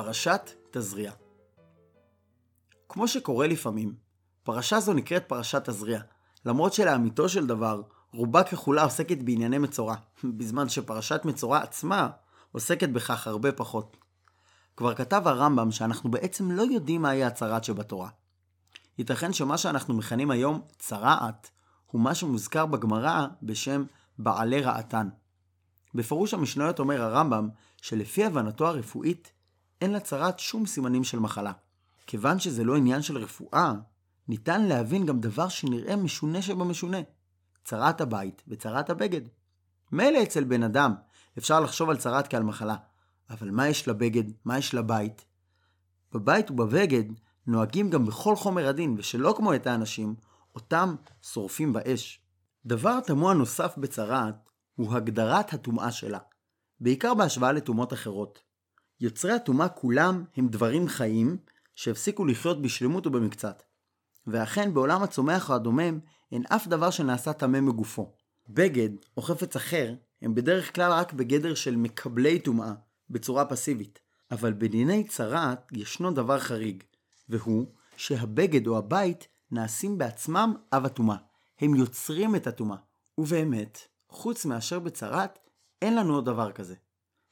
פרשת תזריע כמו שקורה לפעמים, פרשה זו נקראת פרשת תזריע, למרות שלאמיתו של דבר, רובה ככולה עוסקת בענייני מצורע, בזמן שפרשת מצורע עצמה עוסקת בכך הרבה פחות. כבר כתב הרמב"ם שאנחנו בעצם לא יודעים מהי הצרעת שבתורה. ייתכן שמה שאנחנו מכנים היום צרעת, הוא מה שמוזכר בגמרא בשם בעלי רעתן. בפירוש המשניות אומר הרמב"ם, שלפי הבנתו הרפואית, אין לצרעת שום סימנים של מחלה. כיוון שזה לא עניין של רפואה, ניתן להבין גם דבר שנראה משונה שבמשונה. צרת הבית וצרת הבגד. מילא אצל בן אדם, אפשר לחשוב על צרת כעל מחלה, אבל מה יש לבגד? מה יש לבית? בבית ובבגד נוהגים גם בכל חומר הדין, ושלא כמו את האנשים, אותם שורפים באש. דבר תמוה נוסף בצרת הוא הגדרת הטומאה שלה, בעיקר בהשוואה לטומאות אחרות. יוצרי הטומאה כולם הם דברים חיים שהפסיקו לחיות בשלמות ובמקצת. ואכן בעולם הצומח או הדומם אין אף דבר שנעשה טמא מגופו. בגד או חפץ אחר הם בדרך כלל רק בגדר של מקבלי טומאה, בצורה פסיבית. אבל בדיני צרעת ישנו דבר חריג, והוא שהבגד או הבית נעשים בעצמם אב הטומאה. הם יוצרים את הטומאה. ובאמת, חוץ מאשר בצרעת, אין לנו עוד דבר כזה.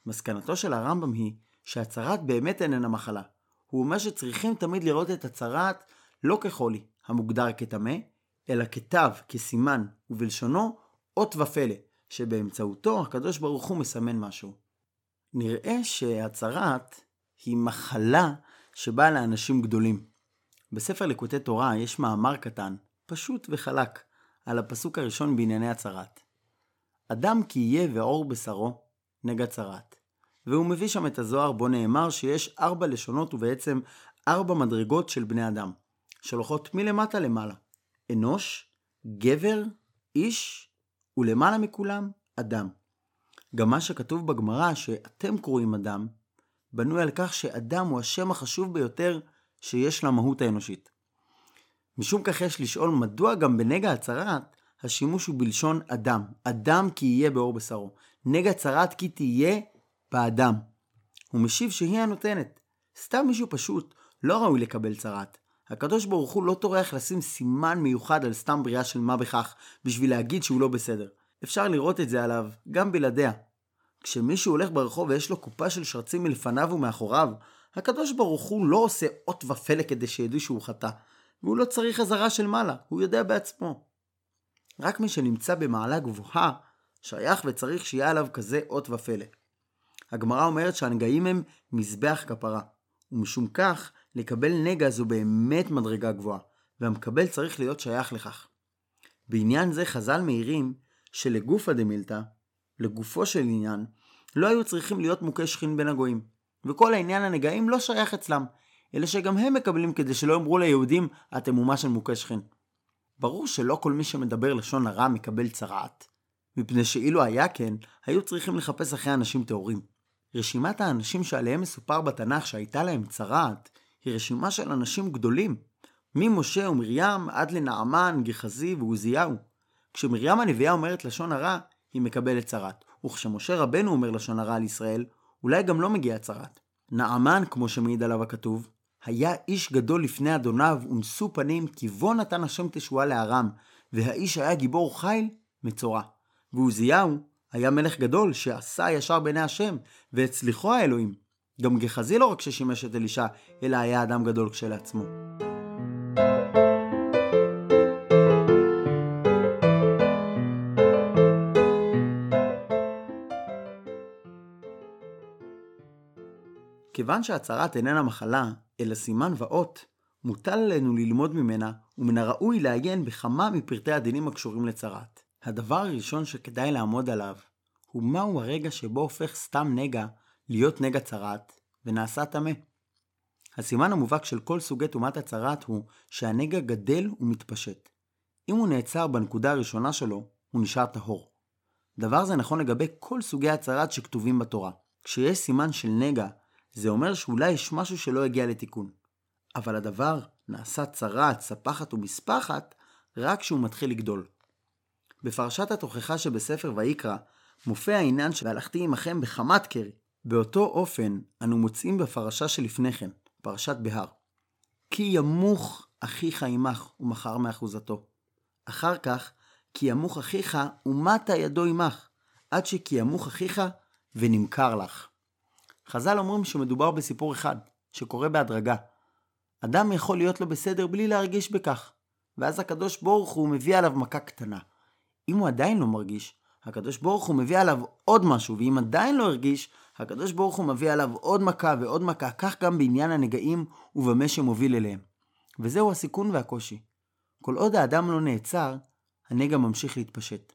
מסקנתו של הרמב"ם היא שהצרעת באמת איננה מחלה. הוא אומר שצריכים תמיד לראות את הצרעת לא כחולי, המוגדר כטמא, אלא כתו, כסימן, ובלשונו אות ופלא, שבאמצעותו הקדוש ברוך הוא מסמן משהו. נראה שהצרעת היא מחלה שבאה לאנשים גדולים. בספר ליקוטי תורה יש מאמר קטן, פשוט וחלק, על הפסוק הראשון בענייני הצרעת. אדם כי יהיה ועור בשרו, נגע צרעת. והוא מביא שם את הזוהר בו נאמר שיש ארבע לשונות ובעצם ארבע מדרגות של בני אדם, שהולכות מלמטה למעלה. אנוש, גבר, איש, ולמעלה מכולם, אדם. גם מה שכתוב בגמרא, שאתם קוראים אדם, בנוי על כך שאדם הוא השם החשוב ביותר שיש למהות האנושית. משום כך יש לשאול מדוע גם בנגע הצרעת השימוש הוא בלשון אדם. אדם כי יהיה באור בשרו. נגע צרעת כי תהיה באדם. הוא משיב שהיא הנותנת. סתם מישהו פשוט לא ראוי לקבל צרת. הקדוש ברוך הוא לא טורח לשים סימן מיוחד על סתם בריאה של מה בכך בשביל להגיד שהוא לא בסדר. אפשר לראות את זה עליו גם בלעדיה. כשמישהו הולך ברחוב ויש לו קופה של שרצים מלפניו ומאחוריו, הקדוש ברוך הוא לא עושה אות ופלא כדי שידעו שהוא חטא, והוא לא צריך אזהרה של מעלה, הוא יודע בעצמו. רק מי שנמצא במעלה גבוהה, שייך וצריך שיהיה עליו כזה אות ופלא. הגמרא אומרת שהנגעים הם מזבח כפרה, ומשום כך לקבל נגע זו באמת מדרגה גבוהה, והמקבל צריך להיות שייך לכך. בעניין זה חז"ל מעירים שלגופא דמילתא, לגופו של עניין, לא היו צריכים להיות מוכי שכין בין הגויים, וכל העניין הנגעים לא שייך אצלם, אלא שגם הם מקבלים כדי שלא יאמרו ליהודים אתם אומה של מוכי שכין. ברור שלא כל מי שמדבר לשון הרע מקבל צרעת, מפני שאילו היה כן, היו צריכים לחפש אחרי אנשים טהורים. רשימת האנשים שעליהם מסופר בתנ"ך שהייתה להם צרעת, היא רשימה של אנשים גדולים, ממשה ומרים עד לנעמן, גחזי ועוזיהו. כשמרים הנביאה אומרת לשון הרע, היא מקבלת צרת. וכשמשה רבנו אומר לשון הרע על ישראל, אולי גם לא מגיע צרת. נעמן, כמו שמעיד עליו הכתוב, היה איש גדול לפני אדוניו, ונשוא פנים, כי בו נתן השם תשועה לארם, והאיש היה גיבור חיל, מצורע. ועוזיהו, היה מלך גדול שעשה ישר בעיני השם, והצליחו האלוהים. גם גחזי לא רק ששימש את אלישע, אלא היה אדם גדול כשלעצמו. כיוון שהצהרת איננה מחלה, אלא סימן ואות, מוטל עלינו ללמוד ממנה, ומן הראוי לעיין בכמה מפרטי הדינים הקשורים לצרעת. הדבר הראשון שכדאי לעמוד עליו, הוא מהו הרגע שבו הופך סתם נגע להיות נגע צרעת, ונעשה טמא. הסימן המובהק של כל סוגי טומאת הצרעת הוא שהנגע גדל ומתפשט. אם הוא נעצר בנקודה הראשונה שלו, הוא נשאר טהור. דבר זה נכון לגבי כל סוגי הצרעת שכתובים בתורה. כשיש סימן של נגע, זה אומר שאולי יש משהו שלא הגיע לתיקון. אבל הדבר נעשה צרעת, ספחת ומספחת רק כשהוא מתחיל לגדול. בפרשת התוכחה שבספר ויקרא מופיע העניין של הלכתי עמכם בחמת קרי". באותו אופן אנו מוצאים בפרשה שלפני כן, פרשת בהר. כי ימוך אחיך עמך ומכר מאחוזתו. אחר כך, כי ימוך אחיך ומטה ידו עמך, עד שכי ימוך אחיך ונמכר לך. חז"ל אומרים שמדובר בסיפור אחד, שקורה בהדרגה. אדם יכול להיות לו בסדר בלי להרגיש בכך, ואז הקדוש ברוך הוא מביא עליו מכה קטנה. אם הוא עדיין לא מרגיש, הקדוש ברוך הוא מביא עליו עוד משהו, ואם עדיין לא הרגיש, הקדוש ברוך הוא מביא עליו עוד מכה ועוד מכה, כך גם בעניין הנגעים ובמה שמוביל אליהם. וזהו הסיכון והקושי. כל עוד האדם לא נעצר, הנגע ממשיך להתפשט.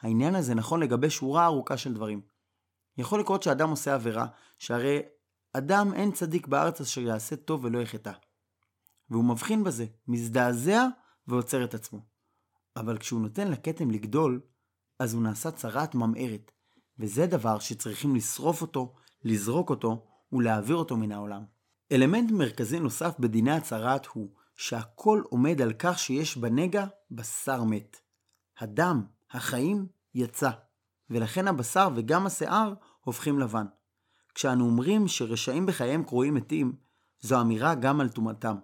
העניין הזה נכון לגבי שורה ארוכה של דברים. יכול לקרות שאדם עושה עבירה, שהרי אדם אין צדיק בארץ אשר יעשה טוב ולא יחטא. והוא מבחין בזה, מזדעזע ועוצר את עצמו. אבל כשהוא נותן לכתם לגדול, אז הוא נעשה צרעת ממארת, וזה דבר שצריכים לשרוף אותו, לזרוק אותו ולהעביר אותו מן העולם. אלמנט מרכזי נוסף בדיני הצרעת הוא שהכל עומד על כך שיש בנגע בשר מת. הדם, החיים, יצא, ולכן הבשר וגם השיער הופכים לבן. כשאנו אומרים שרשעים בחייהם קרויים מתים, זו אמירה גם על טומאתם.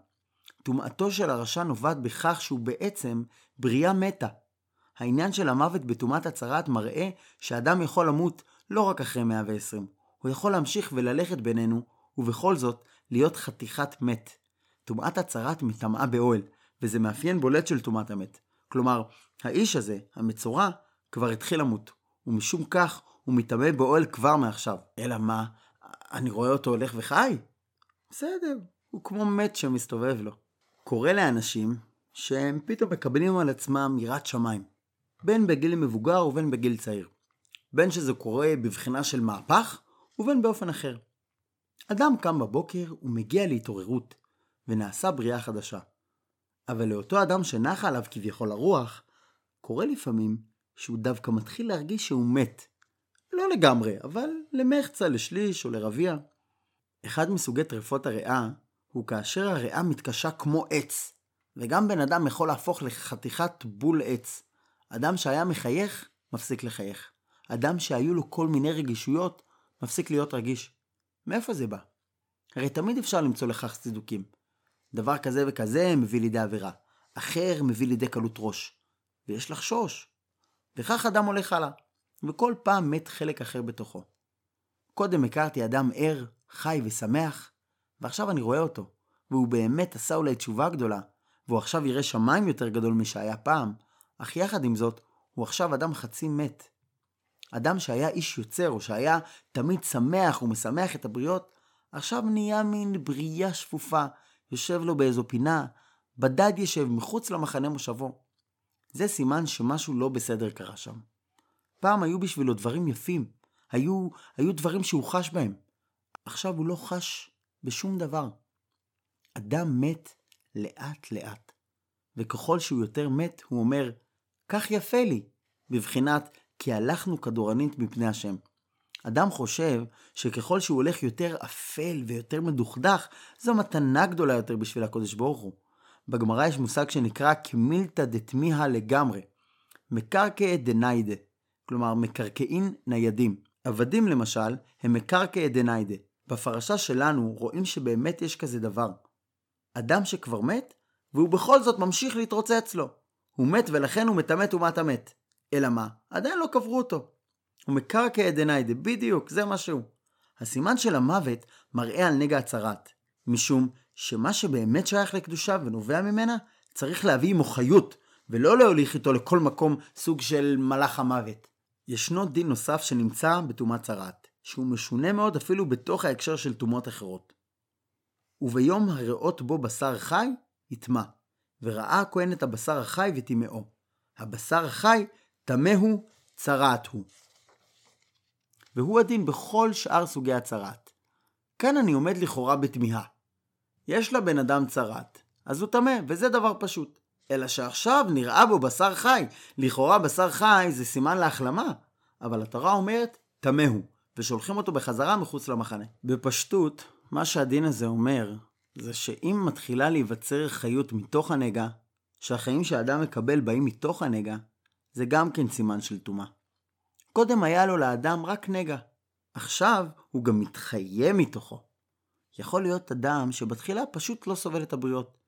טומאתו של הרשע נובעת בכך שהוא בעצם בריאה מתה. העניין של המוות בטומאת הצרעת מראה שאדם יכול למות לא רק אחרי 120, הוא יכול להמשיך וללכת בינינו, ובכל זאת להיות חתיכת מת. טומאת הצרעת מטמאה באוהל, וזה מאפיין בולט של טומאת המת. כלומר, האיש הזה, המצורע, כבר התחיל למות, ומשום כך הוא מטמא באוהל כבר מעכשיו. אלא מה, אני רואה אותו הולך וחי? בסדר, הוא כמו מת שמסתובב לו. קורה לאנשים שהם פתאום מקבלים על עצמם יראת שמיים, בין בגיל מבוגר ובין בגיל צעיר. בין שזה קורה בבחינה של מהפך, ובין באופן אחר. אדם קם בבוקר ומגיע להתעוררות, ונעשה בריאה חדשה. אבל לאותו אדם שנחה עליו כביכול הרוח, קורה לפעמים שהוא דווקא מתחיל להרגיש שהוא מת. לא לגמרי, אבל למחצה, לשליש או לרביע. אחד מסוגי טרפות הריאה הוא כאשר הריאה מתקשה כמו עץ, וגם בן אדם יכול להפוך לחתיכת בול עץ. אדם שהיה מחייך, מפסיק לחייך. אדם שהיו לו כל מיני רגישויות, מפסיק להיות רגיש. מאיפה זה בא? הרי תמיד אפשר למצוא לכך צידוקים. דבר כזה וכזה מביא לידי עבירה, אחר מביא לידי קלות ראש. ויש לחשוש. וכך אדם הולך הלאה, וכל פעם מת חלק אחר בתוכו. קודם הכרתי אדם ער, חי ושמח, ועכשיו אני רואה אותו, והוא באמת עשה אולי תשובה גדולה, והוא עכשיו יראה שמיים יותר גדול משהיה פעם, אך יחד עם זאת, הוא עכשיו אדם חצי מת. אדם שהיה איש יוצר, או שהיה תמיד שמח ומשמח את הבריות, עכשיו נהיה מין ברייה שפופה, יושב לו באיזו פינה, בדד ישב מחוץ למחנה מושבו. זה סימן שמשהו לא בסדר קרה שם. פעם היו בשבילו דברים יפים, היו, היו דברים שהוא חש בהם. עכשיו הוא לא חש בשום דבר. אדם מת לאט לאט, וככל שהוא יותר מת, הוא אומר, כך יפה לי, בבחינת כי הלכנו כדורנית מפני השם. אדם חושב שככל שהוא הולך יותר אפל ויותר מדוכדך, זו מתנה גדולה יותר בשביל הקודש ברוך הוא. בגמרא יש מושג שנקרא כמילתא דתמיהה לגמרי. מקרקעי דניידה, כלומר מקרקעין ניידים. עבדים למשל הם מקרקעי דניידה. בפרשה שלנו רואים שבאמת יש כזה דבר. אדם שכבר מת, והוא בכל זאת ממשיך להתרוצץ לו. הוא מת ולכן הוא מטמא טומאת המת. אלא מה? עדיין לא קברו אותו. הוא מקרקע דניידה, בדיוק, זה מה שהוא. הסימן של המוות מראה על נגע הצרת, משום שמה שבאמת שייך לקדושה ונובע ממנה, צריך להביא עמו חיות, ולא להוליך איתו לכל מקום סוג של מלאך המוות. ישנו דין נוסף שנמצא בטומאת צרת, שהוא משונה מאוד אפילו בתוך ההקשר של טומאות אחרות. וביום הראות בו בשר חי, יטמע. וראה הכהן את הבשר החי וטימאו. הבשר החי, טמא הוא, צרעת הוא. והוא הדין בכל שאר סוגי הצרעת. כאן אני עומד לכאורה בתמיהה. יש לבן אדם צרעת, אז הוא טמא, וזה דבר פשוט. אלא שעכשיו נראה בו בשר חי. לכאורה בשר חי זה סימן להחלמה, אבל התורה אומרת, טמא הוא, ושולחים אותו בחזרה מחוץ למחנה. בפשטות, מה שהדין הזה אומר, זה שאם מתחילה להיווצר חיות מתוך הנגע, שהחיים שהאדם מקבל באים מתוך הנגע, זה גם כן סימן של טומאה. קודם היה לו לאדם רק נגע, עכשיו הוא גם מתחיה מתוכו. יכול להיות אדם שבתחילה פשוט לא סובל את הבריות.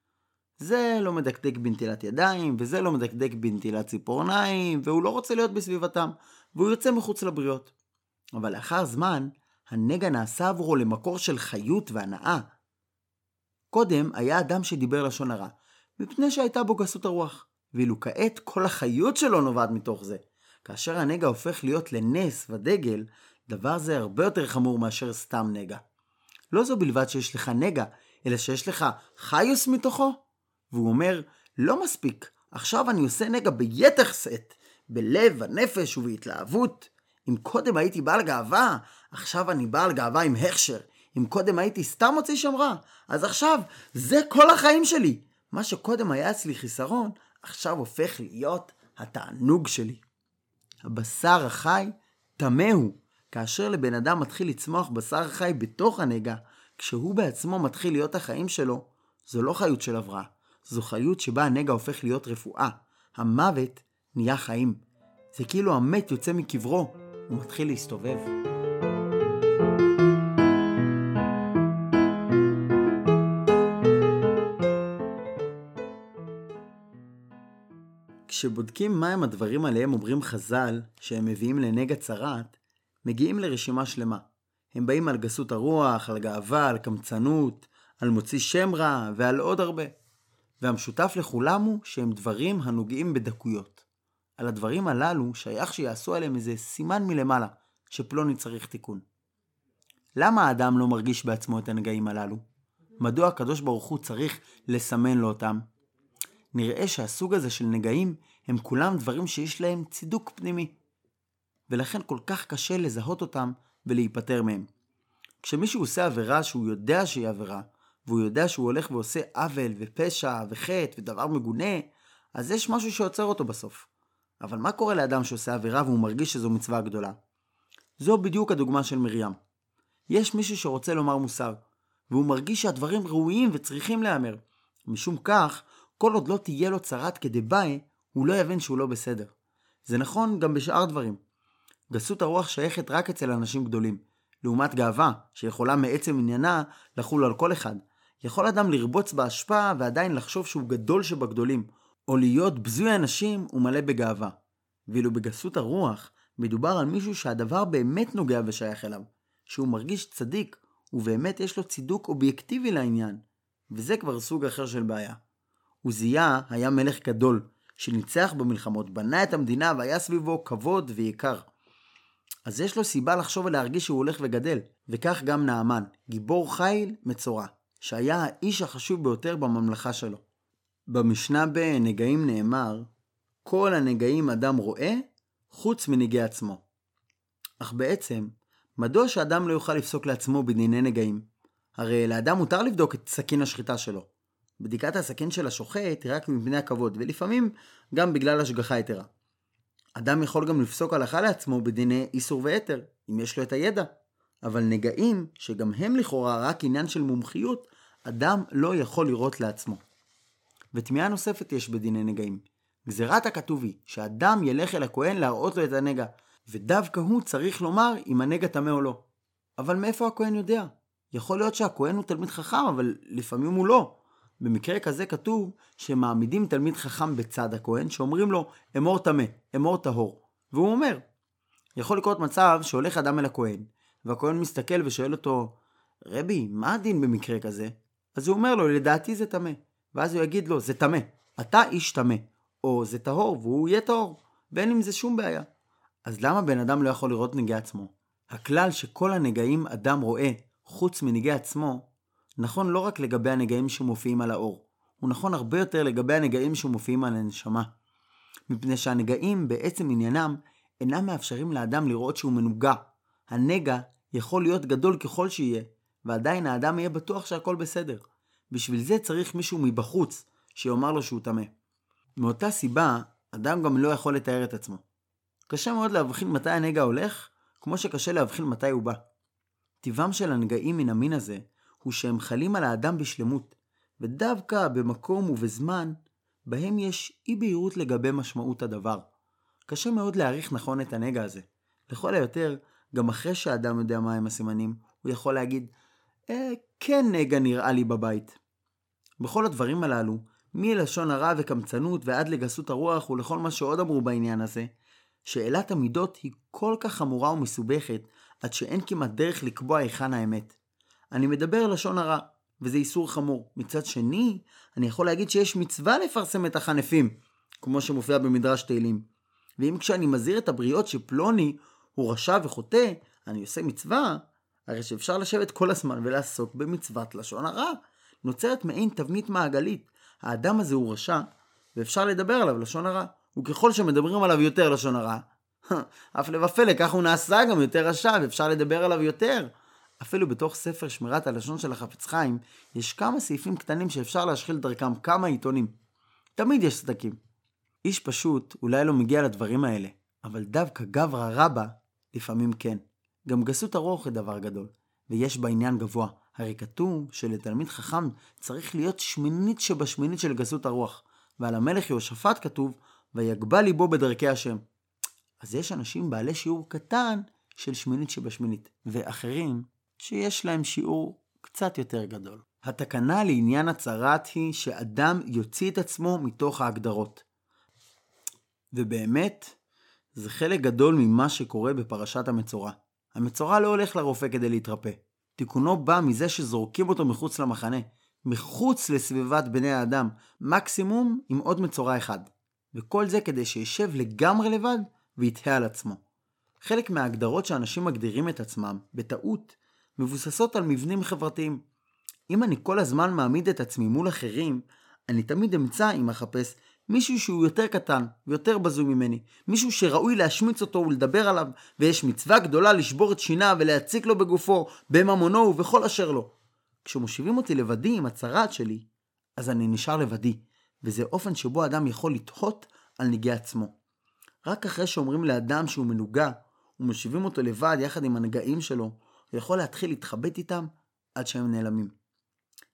זה לא מדקדק בנטילת ידיים, וזה לא מדקדק בנטילת ציפורניים, והוא לא רוצה להיות בסביבתם, והוא יוצא מחוץ לבריות. אבל לאחר זמן, הנגע נעשה עבורו למקור של חיות והנאה. קודם היה אדם שדיבר לשון הרע, מפני שהייתה בו גסות הרוח, ואילו כעת כל החיות שלו נובעת מתוך זה. כאשר הנגע הופך להיות לנס ודגל, דבר זה הרבה יותר חמור מאשר סתם נגע. לא זו בלבד שיש לך נגע, אלא שיש לך חיוס מתוכו. והוא אומר, לא מספיק, עכשיו אני עושה נגע ביתר שאת, בלב, הנפש ובהתלהבות. אם קודם הייתי בעל גאווה, עכשיו אני בעל גאווה עם הכשר. אם קודם הייתי סתם מוציא שם רע, אז עכשיו זה כל החיים שלי. מה שקודם היה אצלי חיסרון, עכשיו הופך להיות התענוג שלי. הבשר החי טמא הוא. כאשר לבן אדם מתחיל לצמוח בשר חי בתוך הנגע, כשהוא בעצמו מתחיל להיות החיים שלו, זו לא חיות של הבראה, זו חיות שבה הנגע הופך להיות רפואה. המוות נהיה חיים. זה כאילו המת יוצא מקברו, הוא מתחיל להסתובב. כשבודקים מהם הדברים עליהם אומרים חז"ל שהם מביאים לנגע צרעת, מגיעים לרשימה שלמה. הם באים על גסות הרוח, על גאווה, על קמצנות, על מוציא שם רע ועל עוד הרבה. והמשותף לכולם הוא שהם דברים הנוגעים בדקויות. על הדברים הללו שייך שיעשו עליהם איזה סימן מלמעלה, שפלוני צריך תיקון. למה האדם לא מרגיש בעצמו את הנגעים הללו? מדוע הקדוש ברוך הוא צריך לסמן לו אותם? נראה שהסוג הזה של נגעים הם כולם דברים שיש להם צידוק פנימי. ולכן כל כך קשה לזהות אותם ולהיפטר מהם. כשמישהו עושה עבירה שהוא יודע שהיא עבירה, והוא יודע שהוא הולך ועושה עוול ופשע וחטא ודבר מגונה, אז יש משהו שעוצר אותו בסוף. אבל מה קורה לאדם שעושה עבירה והוא מרגיש שזו מצווה גדולה? זו בדיוק הדוגמה של מרים. יש מישהו שרוצה לומר מוסר, והוא מרגיש שהדברים ראויים וצריכים להיאמר. משום כך, כל עוד לא תהיה לו צרת כדבעי, הוא לא יבין שהוא לא בסדר. זה נכון גם בשאר דברים. גסות הרוח שייכת רק אצל אנשים גדולים, לעומת גאווה, שיכולה מעצם עניינה לחול על כל אחד. יכול אדם לרבוץ באשפה ועדיין לחשוב שהוא גדול שבגדולים, או להיות בזוי אנשים ומלא בגאווה. ואילו בגסות הרוח, מדובר על מישהו שהדבר באמת נוגע ושייך אליו, שהוא מרגיש צדיק, ובאמת יש לו צידוק אובייקטיבי לעניין, וזה כבר סוג אחר של בעיה. עוזיה היה מלך גדול, שניצח במלחמות, בנה את המדינה והיה סביבו כבוד ויקר. אז יש לו סיבה לחשוב ולהרגיש שהוא הולך וגדל, וכך גם נעמן, גיבור חיל מצורע, שהיה האיש החשוב ביותר בממלכה שלו. במשנה בנגעים נאמר, כל הנגעים אדם רואה, חוץ מנגעי עצמו. אך בעצם, מדוע שאדם לא יוכל לפסוק לעצמו בדיני נגעים? הרי לאדם מותר לבדוק את סכין השחיטה שלו. בדיקת הסכין של השוחט היא רק מפני הכבוד, ולפעמים גם בגלל השגחה יתרה. אדם יכול גם לפסוק הלכה לעצמו בדיני איסור והתר, אם יש לו את הידע. אבל נגעים, שגם הם לכאורה רק עניין של מומחיות, אדם לא יכול לראות לעצמו. ותמיהה נוספת יש בדיני נגעים. גזירת הכתוב היא שאדם ילך אל הכהן להראות לו את הנגע, ודווקא הוא צריך לומר אם הנגע טמא או לא. אבל מאיפה הכהן יודע? יכול להיות שהכהן הוא תלמיד חכם, אבל לפעמים הוא לא. במקרה כזה כתוב שמעמידים תלמיד חכם בצד הכהן, שאומרים לו, אמור טמא, אמור טהור. והוא אומר. יכול לקרות מצב שהולך אדם אל הכהן, והכהן מסתכל ושואל אותו, רבי, מה הדין במקרה כזה? אז הוא אומר לו, לדעתי זה טמא. ואז הוא יגיד לו, זה טמא, אתה איש טמא. או זה טהור, והוא יהיה טהור, ואין עם זה שום בעיה. אז למה בן אדם לא יכול לראות נגעי עצמו? הכלל שכל הנגעים אדם רואה, חוץ מנגעי עצמו, נכון לא רק לגבי הנגעים שמופיעים על האור, הוא נכון הרבה יותר לגבי הנגעים שמופיעים על הנשמה. מפני שהנגעים בעצם עניינם אינם מאפשרים לאדם לראות שהוא מנוגע. הנגע יכול להיות גדול ככל שיהיה, ועדיין האדם יהיה בטוח שהכל בסדר. בשביל זה צריך מישהו מבחוץ שיאמר לו שהוא טמא. מאותה סיבה, אדם גם לא יכול לתאר את עצמו. קשה מאוד להבחין מתי הנגע הולך, כמו שקשה להבחין מתי הוא בא. טיבם של הנגעים מן המין הזה, הוא שהם חלים על האדם בשלמות, ודווקא במקום ובזמן, בהם יש אי בהירות לגבי משמעות הדבר. קשה מאוד להעריך נכון את הנגע הזה. לכל היותר, גם אחרי שהאדם יודע מהם הסימנים, הוא יכול להגיד, אה, כן נגע נראה לי בבית. בכל הדברים הללו, מלשון הרע וקמצנות ועד לגסות הרוח ולכל מה שעוד אמרו בעניין הזה, שאלת המידות היא כל כך חמורה ומסובכת, עד שאין כמעט דרך לקבוע היכן האמת. אני מדבר לשון הרע, וזה איסור חמור. מצד שני, אני יכול להגיד שיש מצווה לפרסם את החנפים, כמו שמופיע במדרש תהילים. ואם כשאני מזהיר את הבריות שפלוני הוא רשע וחוטא, אני עושה מצווה, הרי שאפשר לשבת כל הזמן ולעסוק במצוות לשון הרע. נוצרת מעין תבנית מעגלית. האדם הזה הוא רשע, ואפשר לדבר עליו לשון הרע. וככל שמדברים עליו יותר לשון הרע, הפלא ופלא, כך הוא נעשה גם יותר רשע, ואפשר לדבר עליו יותר. אפילו בתוך ספר שמירת הלשון של החפץ חיים, יש כמה סעיפים קטנים שאפשר להשחיל דרכם כמה עיתונים. תמיד יש סדקים. איש פשוט אולי לא מגיע לדברים האלה, אבל דווקא גברא רבא לפעמים כן. גם גסות הרוח היא דבר גדול, ויש בה עניין גבוה. הרי כתוב שלתלמיד חכם צריך להיות שמינית שבשמינית של גסות הרוח, ועל המלך יהושפט כתוב, ויגבה ליבו בדרכי השם. אז יש אנשים בעלי שיעור קטן של שמינית שבשמינית, ואחרים שיש להם שיעור קצת יותר גדול. התקנה לעניין הצהרת היא שאדם יוציא את עצמו מתוך ההגדרות. ובאמת, זה חלק גדול ממה שקורה בפרשת המצורע. המצורע לא הולך לרופא כדי להתרפא. תיקונו בא מזה שזורקים אותו מחוץ למחנה, מחוץ לסביבת בני האדם, מקסימום עם עוד מצורע אחד. וכל זה כדי שישב לגמרי לבד ויתהה על עצמו. חלק מההגדרות שאנשים מגדירים את עצמם, בטעות, מבוססות על מבנים חברתיים. אם אני כל הזמן מעמיד את עצמי מול אחרים, אני תמיד אמצא, אם אחפש, מישהו שהוא יותר קטן ויותר בזוי ממני, מישהו שראוי להשמיץ אותו ולדבר עליו, ויש מצווה גדולה לשבור את שיניו ולהציק לו בגופו, בממונו ובכל אשר לו. כשמושיבים אותי לבדי עם הצרעת שלי, אז אני נשאר לבדי, וזה אופן שבו אדם יכול לתהות על נגיע עצמו. רק אחרי שאומרים לאדם שהוא מנוגע, ומושיבים אותו לבד יחד עם הנגעים שלו, הוא יכול להתחיל להתחבט איתם עד שהם נעלמים.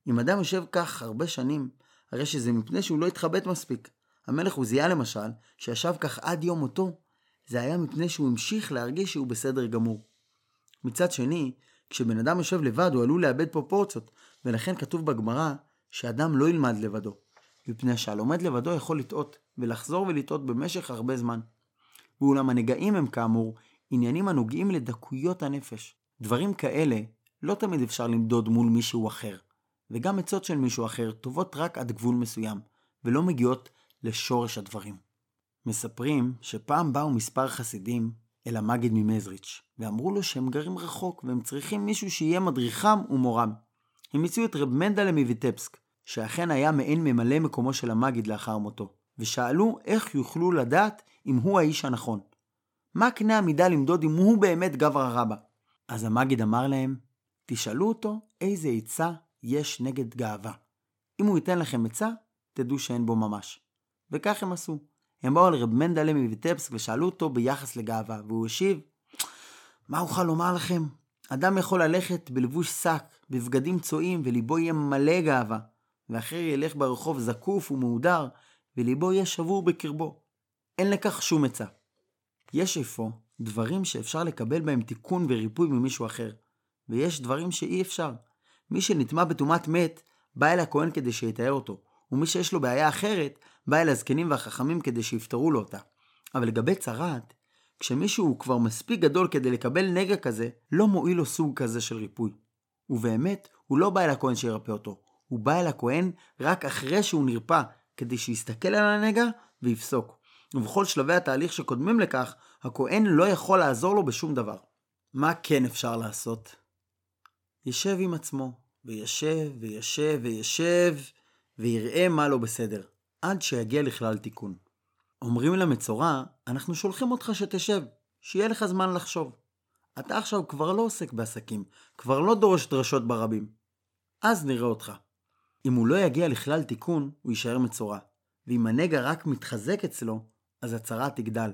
אם אדם יושב כך הרבה שנים, הרי שזה מפני שהוא לא התחבט מספיק. המלך עוזיה למשל, שישב כך עד יום מותו, זה היה מפני שהוא המשיך להרגיש שהוא בסדר גמור. מצד שני, כשבן אדם יושב לבד הוא עלול לאבד פרופורציות, ולכן כתוב בגמרא שאדם לא ילמד לבדו, מפני שהלומד לבדו יכול לטעות, ולחזור ולטעות במשך הרבה זמן. ואולם הנגעים הם כאמור עניינים הנוגעים לדקויות הנפש. דברים כאלה לא תמיד אפשר למדוד מול מישהו אחר, וגם עצות של מישהו אחר טובות רק עד גבול מסוים, ולא מגיעות לשורש הדברים. מספרים שפעם באו מספר חסידים אל המגיד ממזריץ', ואמרו לו שהם גרים רחוק והם צריכים מישהו שיהיה מדריכם ומורם. הם הציעו את רב מנדלה מויטפסק, שאכן היה מעין ממלא מקומו של המגיד לאחר מותו, ושאלו איך יוכלו לדעת אם הוא האיש הנכון. מה קנה המידה למדוד אם הוא באמת גברא רבא? אז המגיד אמר להם, תשאלו אותו איזה עצה יש נגד גאווה. אם הוא ייתן לכם עצה, תדעו שאין בו ממש. וכך הם עשו. הם באו לרב מנדלה מויטבסק ושאלו אותו ביחס לגאווה, והוא השיב, מה אוכל לומר לכם? אדם יכול ללכת בלבוש שק, בבגדים צועים, וליבו יהיה מלא גאווה, ואחר ילך ברחוב זקוף ומהודר, וליבו יהיה שבור בקרבו. אין לכך שום עצה. יש אפוא דברים שאפשר לקבל בהם תיקון וריפוי ממישהו אחר, ויש דברים שאי אפשר. מי שנטמע בטומאת מת, בא אל הכהן כדי שיתאר אותו, ומי שיש לו בעיה אחרת, בא אל הזקנים והחכמים כדי שיפתרו לו אותה. אבל לגבי צרעת, כשמישהו הוא כבר מספיק גדול כדי לקבל נגע כזה, לא מועיל לו סוג כזה של ריפוי. ובאמת, הוא לא בא אל הכהן שירפא אותו, הוא בא אל הכהן רק אחרי שהוא נרפא, כדי שיסתכל על הנגע ויפסוק. ובכל שלבי התהליך שקודמים לכך, הכהן לא יכול לעזור לו בשום דבר. מה כן אפשר לעשות? ישב עם עצמו, וישב וישב וישב ויראה מה לא בסדר, עד שיגיע לכלל תיקון. אומרים למצורע, אנחנו שולחים אותך שתשב, שיהיה לך זמן לחשוב. אתה עכשיו כבר לא עוסק בעסקים, כבר לא דורש דרשות ברבים. אז נראה אותך. אם הוא לא יגיע לכלל תיקון, הוא יישאר מצורע. ואם הנגע רק מתחזק אצלו, אז הצרה תגדל.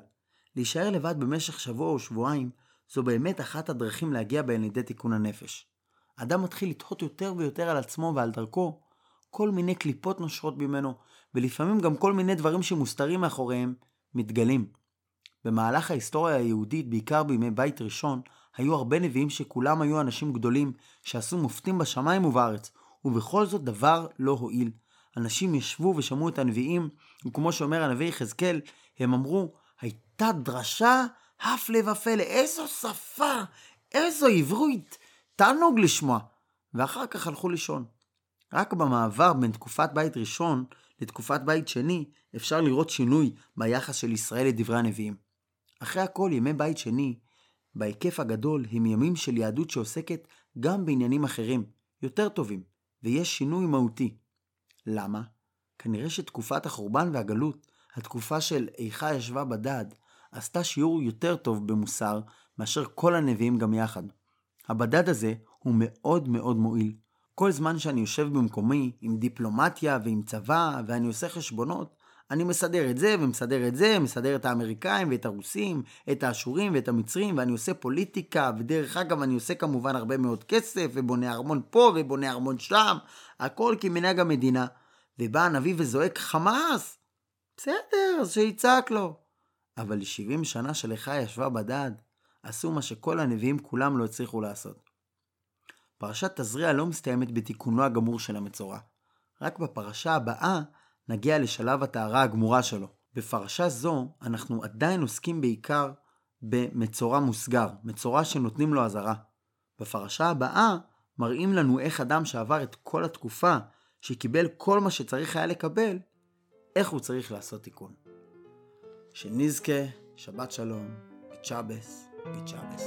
להישאר לבד במשך שבוע או שבועיים, זו באמת אחת הדרכים להגיע בהן לידי תיקון הנפש. אדם מתחיל לתהות יותר ויותר על עצמו ועל דרכו, כל מיני קליפות נושרות ממנו, ולפעמים גם כל מיני דברים שמוסתרים מאחוריהם, מתגלים. במהלך ההיסטוריה היהודית, בעיקר בימי בית ראשון, היו הרבה נביאים שכולם היו אנשים גדולים, שעשו מופתים בשמיים ובארץ, ובכל זאת דבר לא הועיל. אנשים ישבו ושמעו את הנביאים, וכמו שאומר הנביא יחזקאל, הם אמרו, הייתה דרשה הפלא ופלא, איזו שפה, איזו עברית, תענוג לשמוע. ואחר כך הלכו לישון. רק במעבר בין תקופת בית ראשון לתקופת בית שני, אפשר לראות שינוי ביחס של ישראל לדברי הנביאים. אחרי הכל, ימי בית שני, בהיקף הגדול, הם ימים של יהדות שעוסקת גם בעניינים אחרים, יותר טובים, ויש שינוי מהותי. למה? כנראה שתקופת החורבן והגלות, התקופה של איכה ישבה בדד, עשתה שיעור יותר טוב במוסר מאשר כל הנביאים גם יחד. הבדד הזה הוא מאוד מאוד מועיל. כל זמן שאני יושב במקומי עם דיפלומטיה ועם צבא ואני עושה חשבונות, אני מסדר את זה ומסדר את זה, מסדר את האמריקאים ואת הרוסים, את האשורים ואת המצרים, ואני עושה פוליטיקה, ודרך אגב אני עושה כמובן הרבה מאוד כסף, ובונה ארמון פה ובונה ארמון שם, הכל כמנהג המדינה. ובא הנביא וזועק חמאס, בסדר, אז שיצעק לו. אבל 70 שנה שלך ישבה בדד, עשו מה שכל הנביאים כולם לא הצליחו לעשות. פרשת תזריע לא מסתיימת בתיקונו הגמור של המצורע. רק בפרשה הבאה נגיע לשלב הטהרה הגמורה שלו. בפרשה זו אנחנו עדיין עוסקים בעיקר במצורע מוסגר, מצורע שנותנים לו אזהרה. בפרשה הבאה מראים לנו איך אדם שעבר את כל התקופה, שקיבל כל מה שצריך היה לקבל, איך הוא צריך לעשות תיקון. שנזכה, שבת שלום, צ'אבס, צ'אבס.